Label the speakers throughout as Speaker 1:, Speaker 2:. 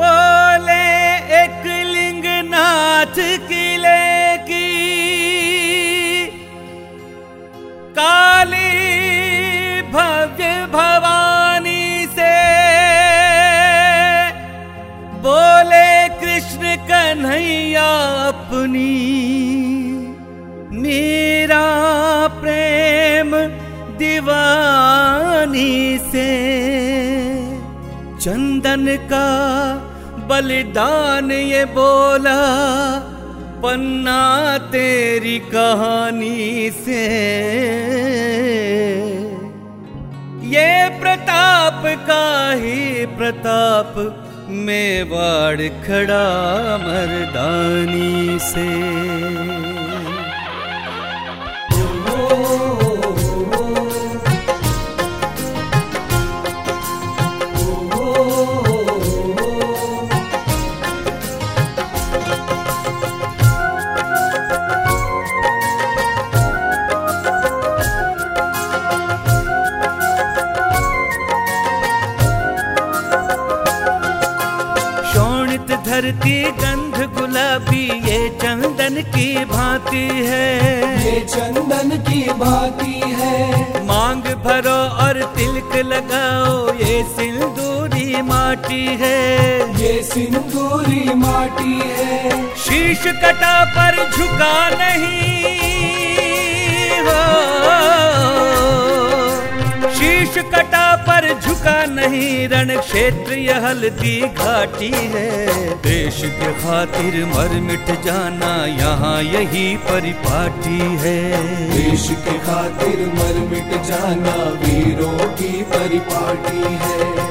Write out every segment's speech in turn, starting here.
Speaker 1: बोले एक लिंग नाथ किले की काली भव्य भवानी से। बोले कृष्ण कन्हैया अपनी। मेरा प्रेम दीवानी से। चंदन का बलिदान ये बोला, पन्ना तेरी कहानी से। ये प्रताप का ही प्रताप, मेवाड़ खड़ा मर्दानी से। धरती गंध गुलाबी ये चंदन की भांति है।
Speaker 2: ये चंदन की भांति है।
Speaker 1: मांग भरो और तिलक लगाओ ये सिंदूरी माटी है।
Speaker 2: ये सिंदूरी माटी है।
Speaker 1: शीश कटा पर झुका नहीं शीश कटा पर झुका नहीं रण क्षेत्र यह हल्दी घाटी है। देश के खातिर मर मिट जाना यहाँ यही परिपाटी है।
Speaker 2: देश के खातिर मर मिट जाना वीरों की परिपाटी है।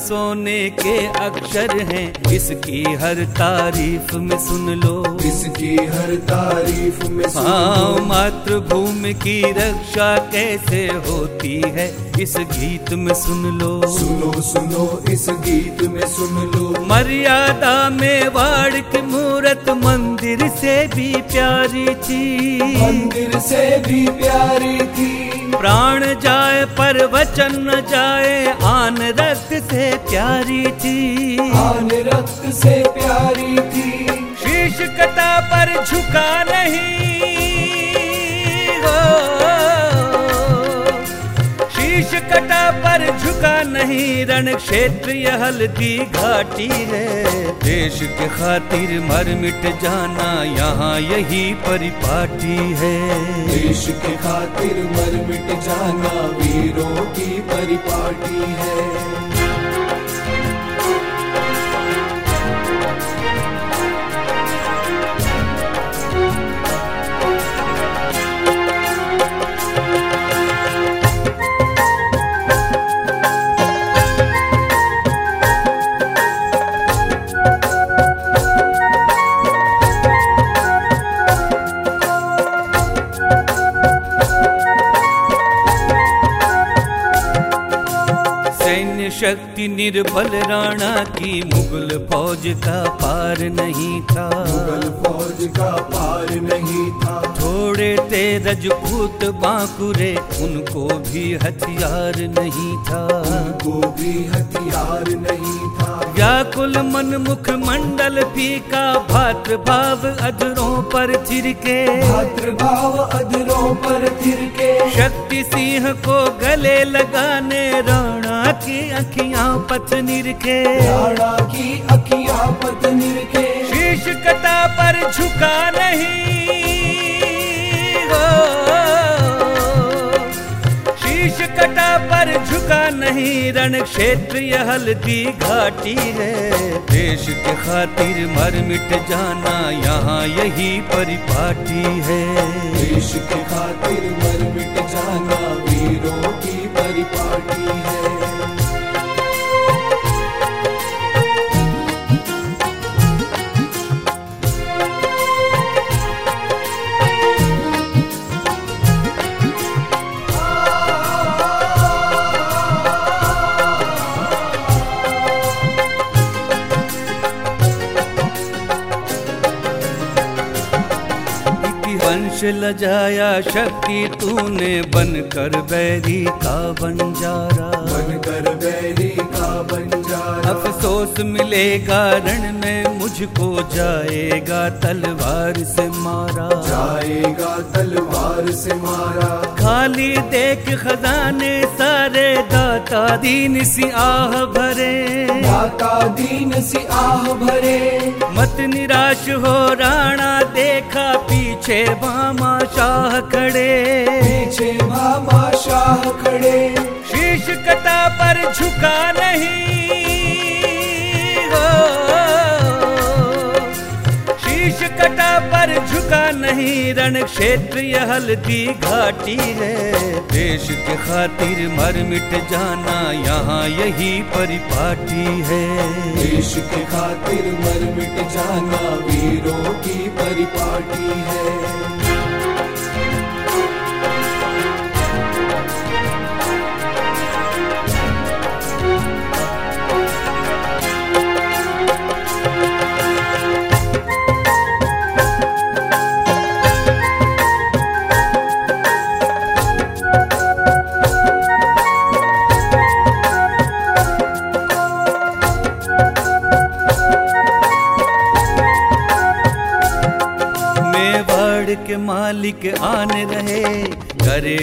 Speaker 1: सोने के अक्षर हैं। इसकी हर तारीफ़ में सुन लो।
Speaker 2: इसकी हर तारीफ़ में सुन
Speaker 1: हाँ मातृभूमि की रक्षा कैसे होती है इस गीत में सुन लो।
Speaker 2: सुनो सुनो इस गीत में सुन लो।
Speaker 1: मर्यादा में वाड़ की मूरत मंदिर से भी प्यारी थी।
Speaker 2: मंदिर से भी प्यारी थी।
Speaker 1: प्राण जाए पर वचन न जाए आन रक्त से प्यारी थी।
Speaker 2: आन रक्त से प्यारी थी।
Speaker 1: शीश कथा पर झुका नहीं। कटा पर झुका नहीं रण क्षेत्र यह हल्दी घाटी है। देश के खातिर मर मिट जाना यहाँ यही परिपाटी है।
Speaker 2: देश के खातिर मर मिट जाना वीरों की परिपाटी है।
Speaker 1: निर्बल राणा की मुगल फौज का पार नहीं था।
Speaker 2: मुगल फौज का पार नहीं था।
Speaker 1: थोड़े थे रजपूत बांकुरे उनको भी हथियार नहीं था।
Speaker 2: को भी हथियार नहीं था।
Speaker 1: व्याकुल मन मुख मंडल फीका भात भाव अधरों पर थिरके।
Speaker 2: भातृभाव अधरों पर थिरके।
Speaker 1: शक्ति सिंह को गले लगाने राणा की अखियाँ निरखे
Speaker 2: राणा की अखियाँ
Speaker 1: शीश कटा पर झुका नहीं हो। शीश कटा पर झुका नहीं रण क्षेत्र यह हल्दी घाटी है। देश के खातिर मर मिट जाना यहाँ यही परिपाटी है।
Speaker 2: देश के खातिर मर मिट जाना वीरों की परिपाटी
Speaker 1: लजाया शक्ति तूने बनकर बैरी का बंजारा।
Speaker 2: बनकर बैरी का बंजारा।
Speaker 1: अफसोस मिलेगा रण में मुझको जाएगा तलवार से मारा।
Speaker 2: जाएगा तलवार से मारा।
Speaker 1: खाली देख खजाने सारे दाता दीन सी आह भरे।
Speaker 2: दाता दीन सी आह भरे।
Speaker 1: मत निराश हो राणा देखा पीछे बामा शाह खड़े।
Speaker 2: पीछे मामा शाह खड़े।
Speaker 1: शीश कटा पर झुका नहीं। हो। कटा पर झुका नहीं रण क्षेत्र हल्दी घाटी है। देश के खातिर मर मिट जाना यहाँ यही परिपाटी है।
Speaker 2: देश के खातिर मर मिट जाना वीरों की परिपाटी है।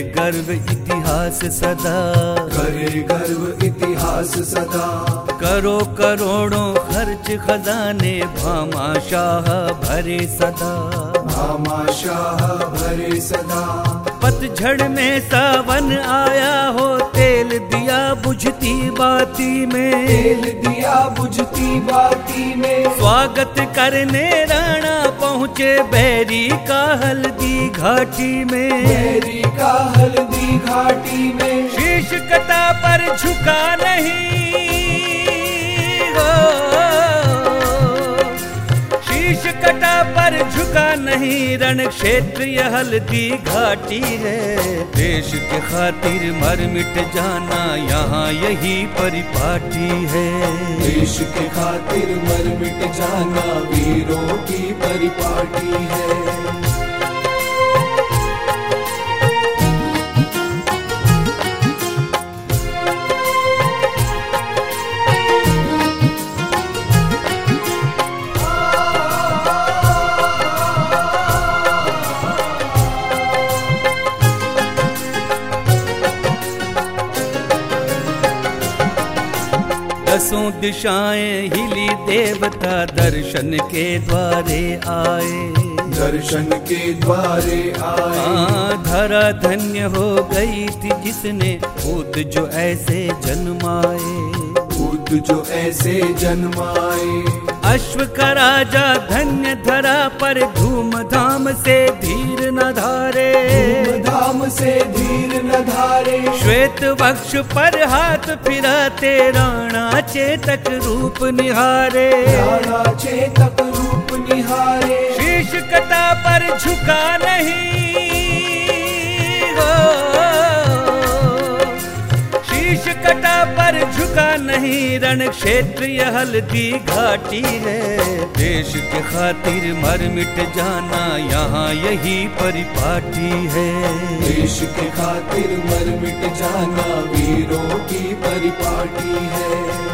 Speaker 1: गर्व इतिहास सदा।
Speaker 2: करे गर्व इतिहास सदा।
Speaker 1: करो करोड़ों खर्च खजाने भामा शाह भरे सदा।
Speaker 2: भामा शाह भरे सदा।
Speaker 1: पतझड़ में सावन आया हो तेल दिया बुझती बाती में।
Speaker 2: तेल दिया बुझती बाती में।
Speaker 1: स्वागत करने राणा पहुँचे बैरी का हल्दी घाटी में।
Speaker 2: मेरी का हल्दी घाटी में।
Speaker 1: शीश कटा पर झुका नहीं हो। शीश कटा पर झुका नहीं रण क्षेत्र यह हल्दी घाटी है। देश के खातिर मर मिट जाना यहाँ यही परिपाटी है।
Speaker 2: देश के खातिर मर मिट जाना वीरों की परिपाटी है।
Speaker 1: दिशाएँ हिली देवता दर्शन के द्वारे आए।
Speaker 2: दर्शन के द्वारे आए।
Speaker 1: धरा धन्य हो गई थी जिसने भूत जो ऐसे जन्माए।
Speaker 2: भूत जो ऐसे जन्माए।
Speaker 1: अश्व का राजा धन्य धरा पर धूमधाम से धीर न धारे।
Speaker 2: धाम से धीर न धारे।
Speaker 1: श्वेत वक्ष पर हाथ फिराते राणा चेतक रूप निहारे।
Speaker 2: राणा चेतक रूप निहारे।
Speaker 1: शीश कटा पर झुका नहीं। हो। कटा पर झुका नहीं रण क्षेत्र यह हल्दी घाटी है। देश के खातिर मर मिट जाना यहाँ यही परिपाटी है।
Speaker 2: देश के खातिर मर मिट जाना वीरों की परिपाटी है।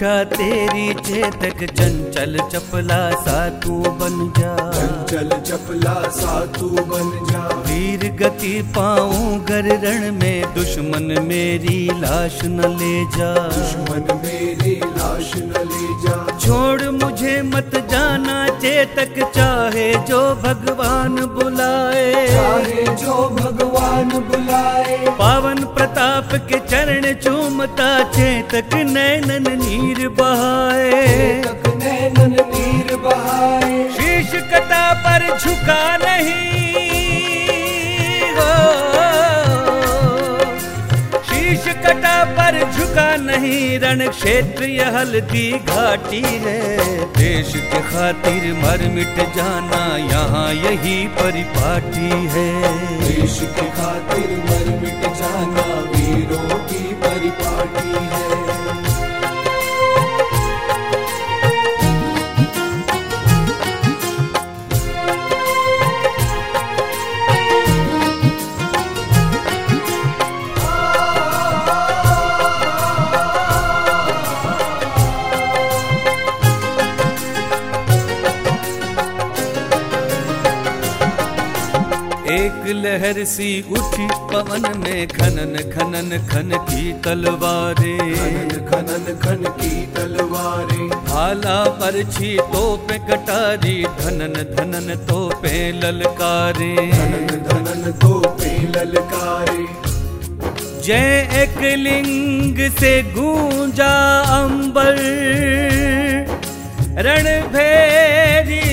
Speaker 1: परीक्षा तेरी चेतक चंचल चपला सा तू बन जा।
Speaker 2: चंचल चपला सा तू बन जा।
Speaker 1: वीर गति पाऊँ गर रण में दुश्मन मेरी लाश न ले जा।
Speaker 2: दुश्मन मेरी लाश न ले जा।
Speaker 1: छोड़ मुझे मत तक चाहे जो भगवान बुलाए।
Speaker 2: चाहे जो भगवान बुलाए।
Speaker 1: पावन प्रताप के चरण चूमता चेतक नैनन नीर बहाए।
Speaker 2: नैनन नीर बहाए।
Speaker 1: शीश कथा पर झुका नहीं। हो। कटा पर झुका नहीं रण क्षेत्र यह हल्दी घाटी है। देश के खातिर मर मिट जाना यहाँ यही परिपाटी है।
Speaker 2: देश के खातिर मर मिट जाना वीरों की परिपाटी है।
Speaker 1: एक सी उठी पवन में खनन खनन खन की तलवारें।
Speaker 2: खनन खनन खन की तलवारें।
Speaker 1: भाला परछी तोपे कटारी धनन धनन तोपे ललकारे।
Speaker 2: धनन धनन तो पे ललकारे।
Speaker 1: जय एक लिंग से गूंजा अंबर रणभेरी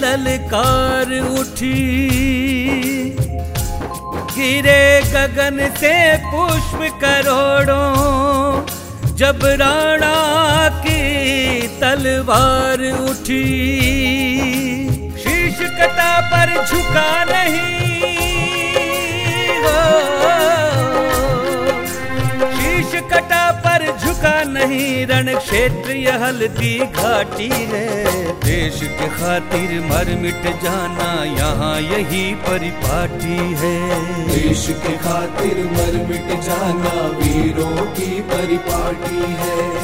Speaker 1: ललकार उठी। गिरे गगन से पुष्प करोड़ों, जब राणा की तलवार उठी। शीश कटा पर झुका नहीं, हो। पर झुका नहीं रण क्षेत्र यह हल्दी घाटी है। देश के खातिर मर मिट जाना यहाँ यही परिपाटी है।
Speaker 2: देश के खातिर मर मिट जाना वीरों की परिपाटी है।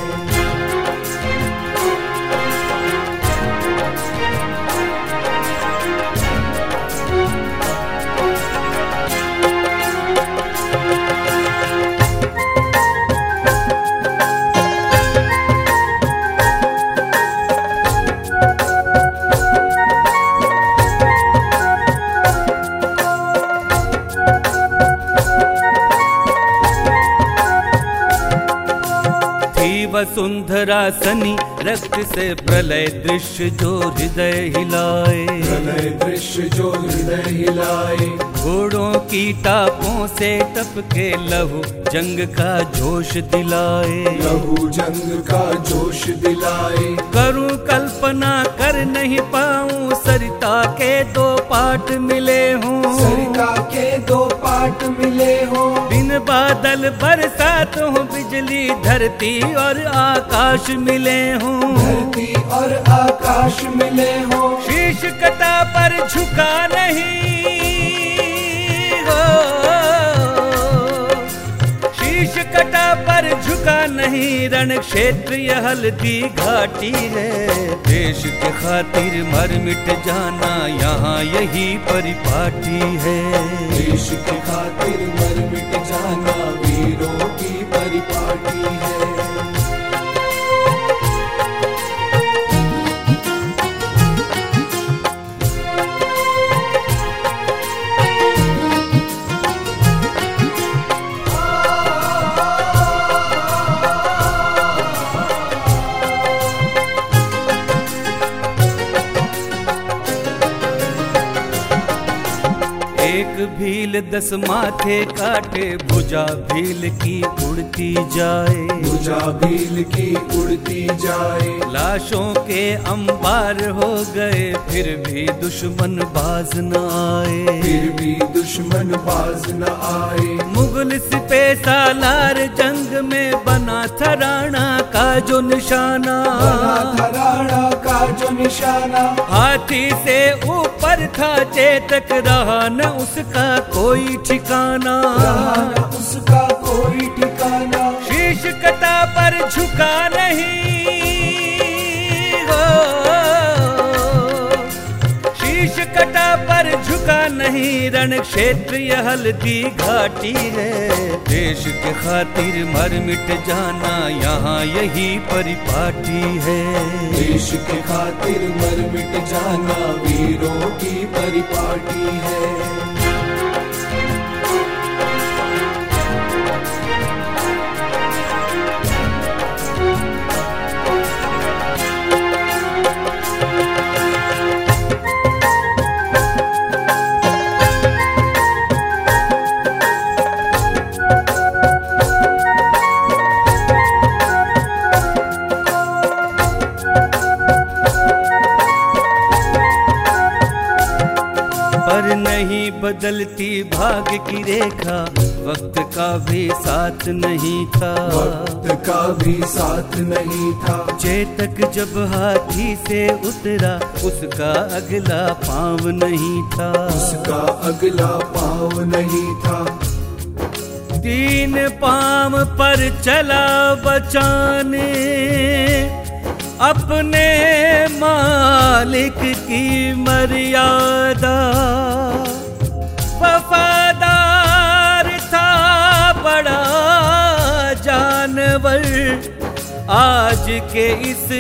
Speaker 1: वसुंधरा सनी रक्त से प्रलय दृश्य जो हृदय हिलाए।
Speaker 2: प्रलय दृश्य जो हृदय हिलाए।
Speaker 1: घोड़ों की टापों से टपके लहू जंग का जोश दिलाए।
Speaker 2: लहू जंग का जोश दिलाए।
Speaker 1: करूँ कल्पना कर नहीं पाऊँ सरिता के दो पाठ मिले हों।
Speaker 2: सरिता के दो पाठ मिले हो।
Speaker 1: बिन बादल बरसात हो बिजली धरती और आकाश मिले हों।
Speaker 2: धरती और आकाश मिले हो।
Speaker 1: शीश कटा पर झुका नहीं। शीश कटा पर झुका नहीं रण क्षेत्र, यह हल्दी घाटी है। देश के खातिर मर मिट जाना, यहाँ यही परिपाटी है।
Speaker 2: देश के खातिर मर मिट जाना
Speaker 1: दस माथे काटे भुजा भील की उड़ती जाए।
Speaker 2: भुजा भील की उड़ती जाए।
Speaker 1: लाशों के अंबार हो गए फिर भी दुश्मन बाज न आए।
Speaker 2: फिर भी दुश्मन बाज न आए।
Speaker 1: मुगल सिपे सालार जंग में बना था राणा का जो निशाना।
Speaker 2: राणा का जो निशाना।
Speaker 1: हाथी से ऊपर था चेतक रहा न उसका कोई ठिकाना।
Speaker 2: उसका कोई ठिकाना।
Speaker 1: शीश कटा पर झुका नहीं। हो। शीश कटा पर झुका नहीं। रण क्षेत्र यह हल्दी घाटी है। देश के खातिर मर मिट जाना यहाँ यही परिपाटी है।
Speaker 2: देश के खातिर मर मिट जाना वीरों की परिपाटी है।
Speaker 1: बदलती भाग्य की रेखा वक्त का भी साथ नहीं था।
Speaker 2: वक्त का भी साथ नहीं था।
Speaker 1: चेतक जब हाथी से उतरा उसका अगला पाँव नहीं था।
Speaker 2: उसका अगला पाँव नहीं था।
Speaker 1: तीन पाम पर चला बचाने अपने मालिक की मर्यादा। जानवर आज के इस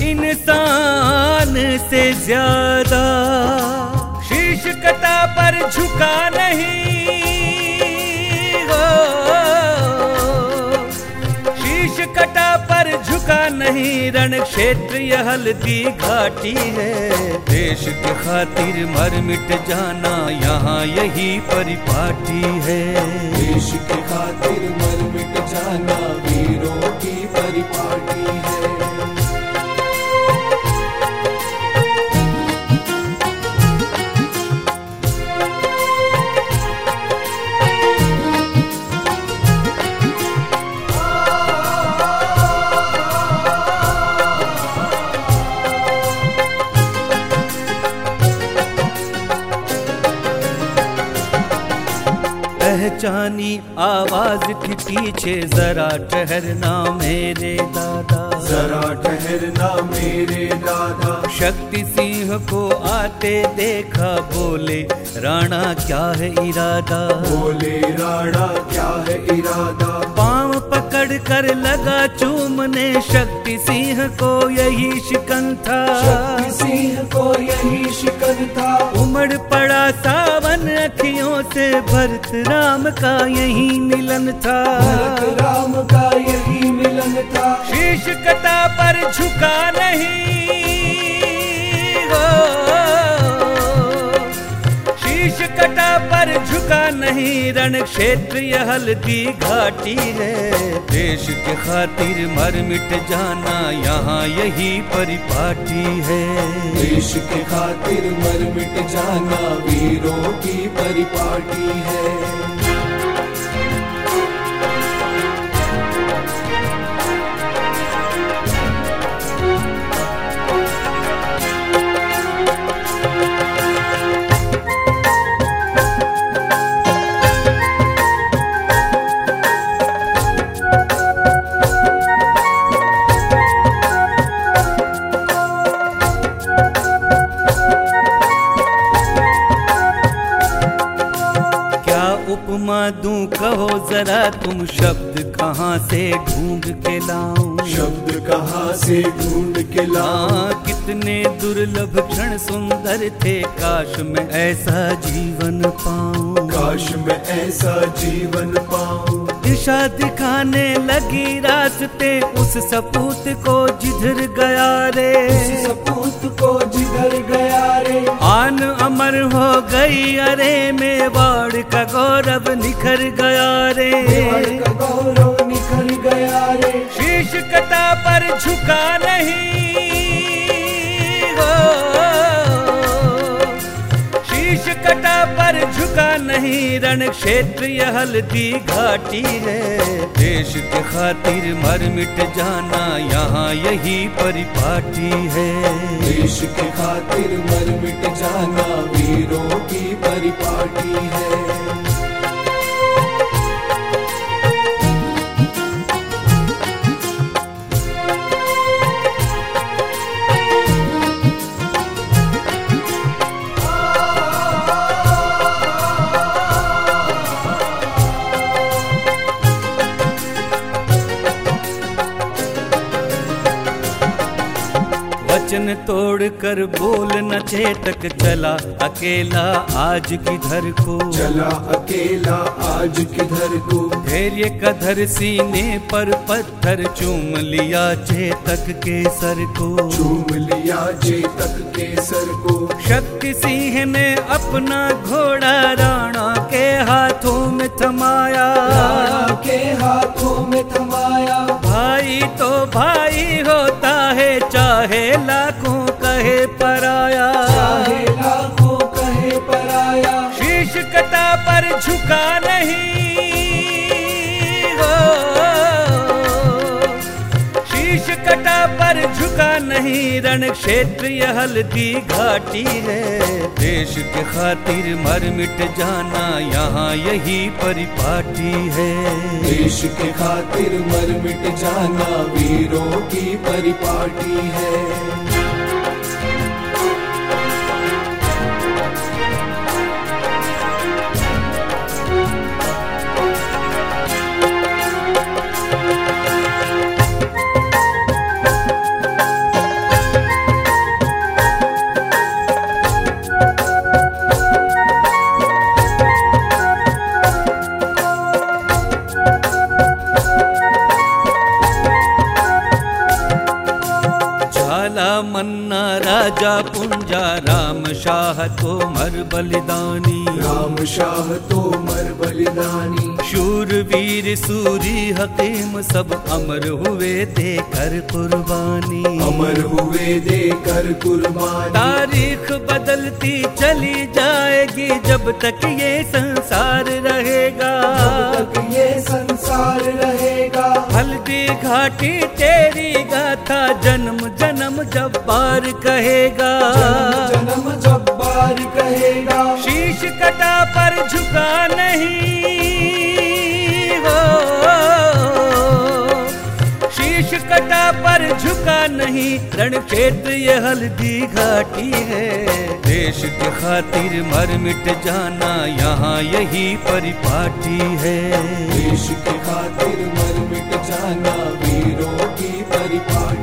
Speaker 1: इंसान से ज़्यादा शीश कटा पर झुका नहीं हो। शीश कटा पर झुका नहीं, रण क्षेत्र यह हल्दी घाटी है। देश के खातिर मर मिट जाना, यहाँ यही परिपाटी है।
Speaker 2: देश के खातिर मर मिट जाना
Speaker 1: आवाज़ थी पीछे जरा ठहरना मेरे दादा।
Speaker 2: जरा ठहरना मेरे दादा।
Speaker 1: शक्ति सिंह को आते देखा बोले राणा क्या है इरादा?
Speaker 2: बोले राणा क्या है इरादा?
Speaker 1: पकड़ कर लगा चूमने। शक्ति सिंह को यही शिकन था।
Speaker 2: शक्ति सिंह को यही शिकन था।
Speaker 1: उमड़ पड़ा सावन अखियों से। भरत राम का यही मिलन था।
Speaker 2: भरत राम का यही मिलन था।
Speaker 1: शीश कटा पर झुका नहीं। हो। शीश कटा पर झुका नहीं रण क्षेत्र हल्की घाटी है। देश के खातिर मर मिट जाना यहाँ यही परिपाटी है।
Speaker 2: देश के खातिर मर मिट जाना वीरों की परिपाटी है।
Speaker 1: उपमा दूँ कहो जरा तुम शब्द कहाँ से ढूंढ के लाओ
Speaker 2: शब्द कहाँ से ढूंढ के लाऊं?
Speaker 1: हाँ कितने दुर्लभ क्षण सुंदर थे काश मैं ऐसा जीवन पाऊँ।
Speaker 2: काश मैं ऐसा जीवन पाऊँ।
Speaker 1: दिशा दिखाने लगी रास्ते उस सपूत को जिधर गया रे।
Speaker 2: सपूत को जिधर गया रे।
Speaker 1: आन अमर हो गई अरे मेवाड़ का गौरव निखर गया रे।
Speaker 2: गौरव निखर गया रे।
Speaker 1: शीश कटा पर झुका नहीं हो। शीश कटा पर झुका नहीं रण क्षेत्र हल्दी घाटी है। देश के खातिर मर मिट जाना यहाँ यही परिपाटी है।
Speaker 2: देश के खातिर मर मिट जाना वीरों की परिपाटी है।
Speaker 1: तोड़ कर बोल न चेतक चला अकेला आज किधर को?
Speaker 2: चला अकेला आज किधर को?
Speaker 1: धैर्य कधर सीने पर पत्थर चूम लिया चेतक के सर को।
Speaker 2: चूम लिया चेतक के सर को।
Speaker 1: शक्ति सिंह ने अपना घोड़ा राणा के हाथों में थमाया।
Speaker 2: राणा के हाथों में थमाया।
Speaker 1: भाई तो भाई होता है चाहे लाखों कहे पराया।
Speaker 2: चाहे लाखों कहे पराया।
Speaker 1: शीश कटा पर झुका नहीं। कटा पर झुका नहीं रण क्षेत्र हल्दी घाटी है। देश के खातिर मर मिट जाना यहाँ यही परिपाटी है।
Speaker 2: देश के खातिर मर मिट जाना वीरों की परिपाटी है।
Speaker 1: मन्ना राजा पुंजा राम शाह तो मर बलिदानी।
Speaker 2: राम शाह तो मर बलिदानी।
Speaker 1: शूर वीर सूरी हकीम सब अमर हुए देकर कुर्बानी।
Speaker 2: अमर हुए देकर कुर्बानी।
Speaker 1: तारीख बदलती चली जाएगी जब तक ये संसार रहेगा।
Speaker 2: जब तक ये संसार रहेगा
Speaker 1: हल्दी घाटी तेरी गाथा जन्म जन्म जब बार कहेगा।
Speaker 2: जन्म जन्म जब्बार कहेगा।
Speaker 1: शीश कटा पर झुका नहीं हो। शीश कटा पर झुका नहीं रण क्षेत्र ये हल्दी घाटी है। देश के खातिर मर मिट जाना यहाँ यही परिपाटी है।
Speaker 2: देश के खातिर मर मिट जाना वीरों की परिपाटी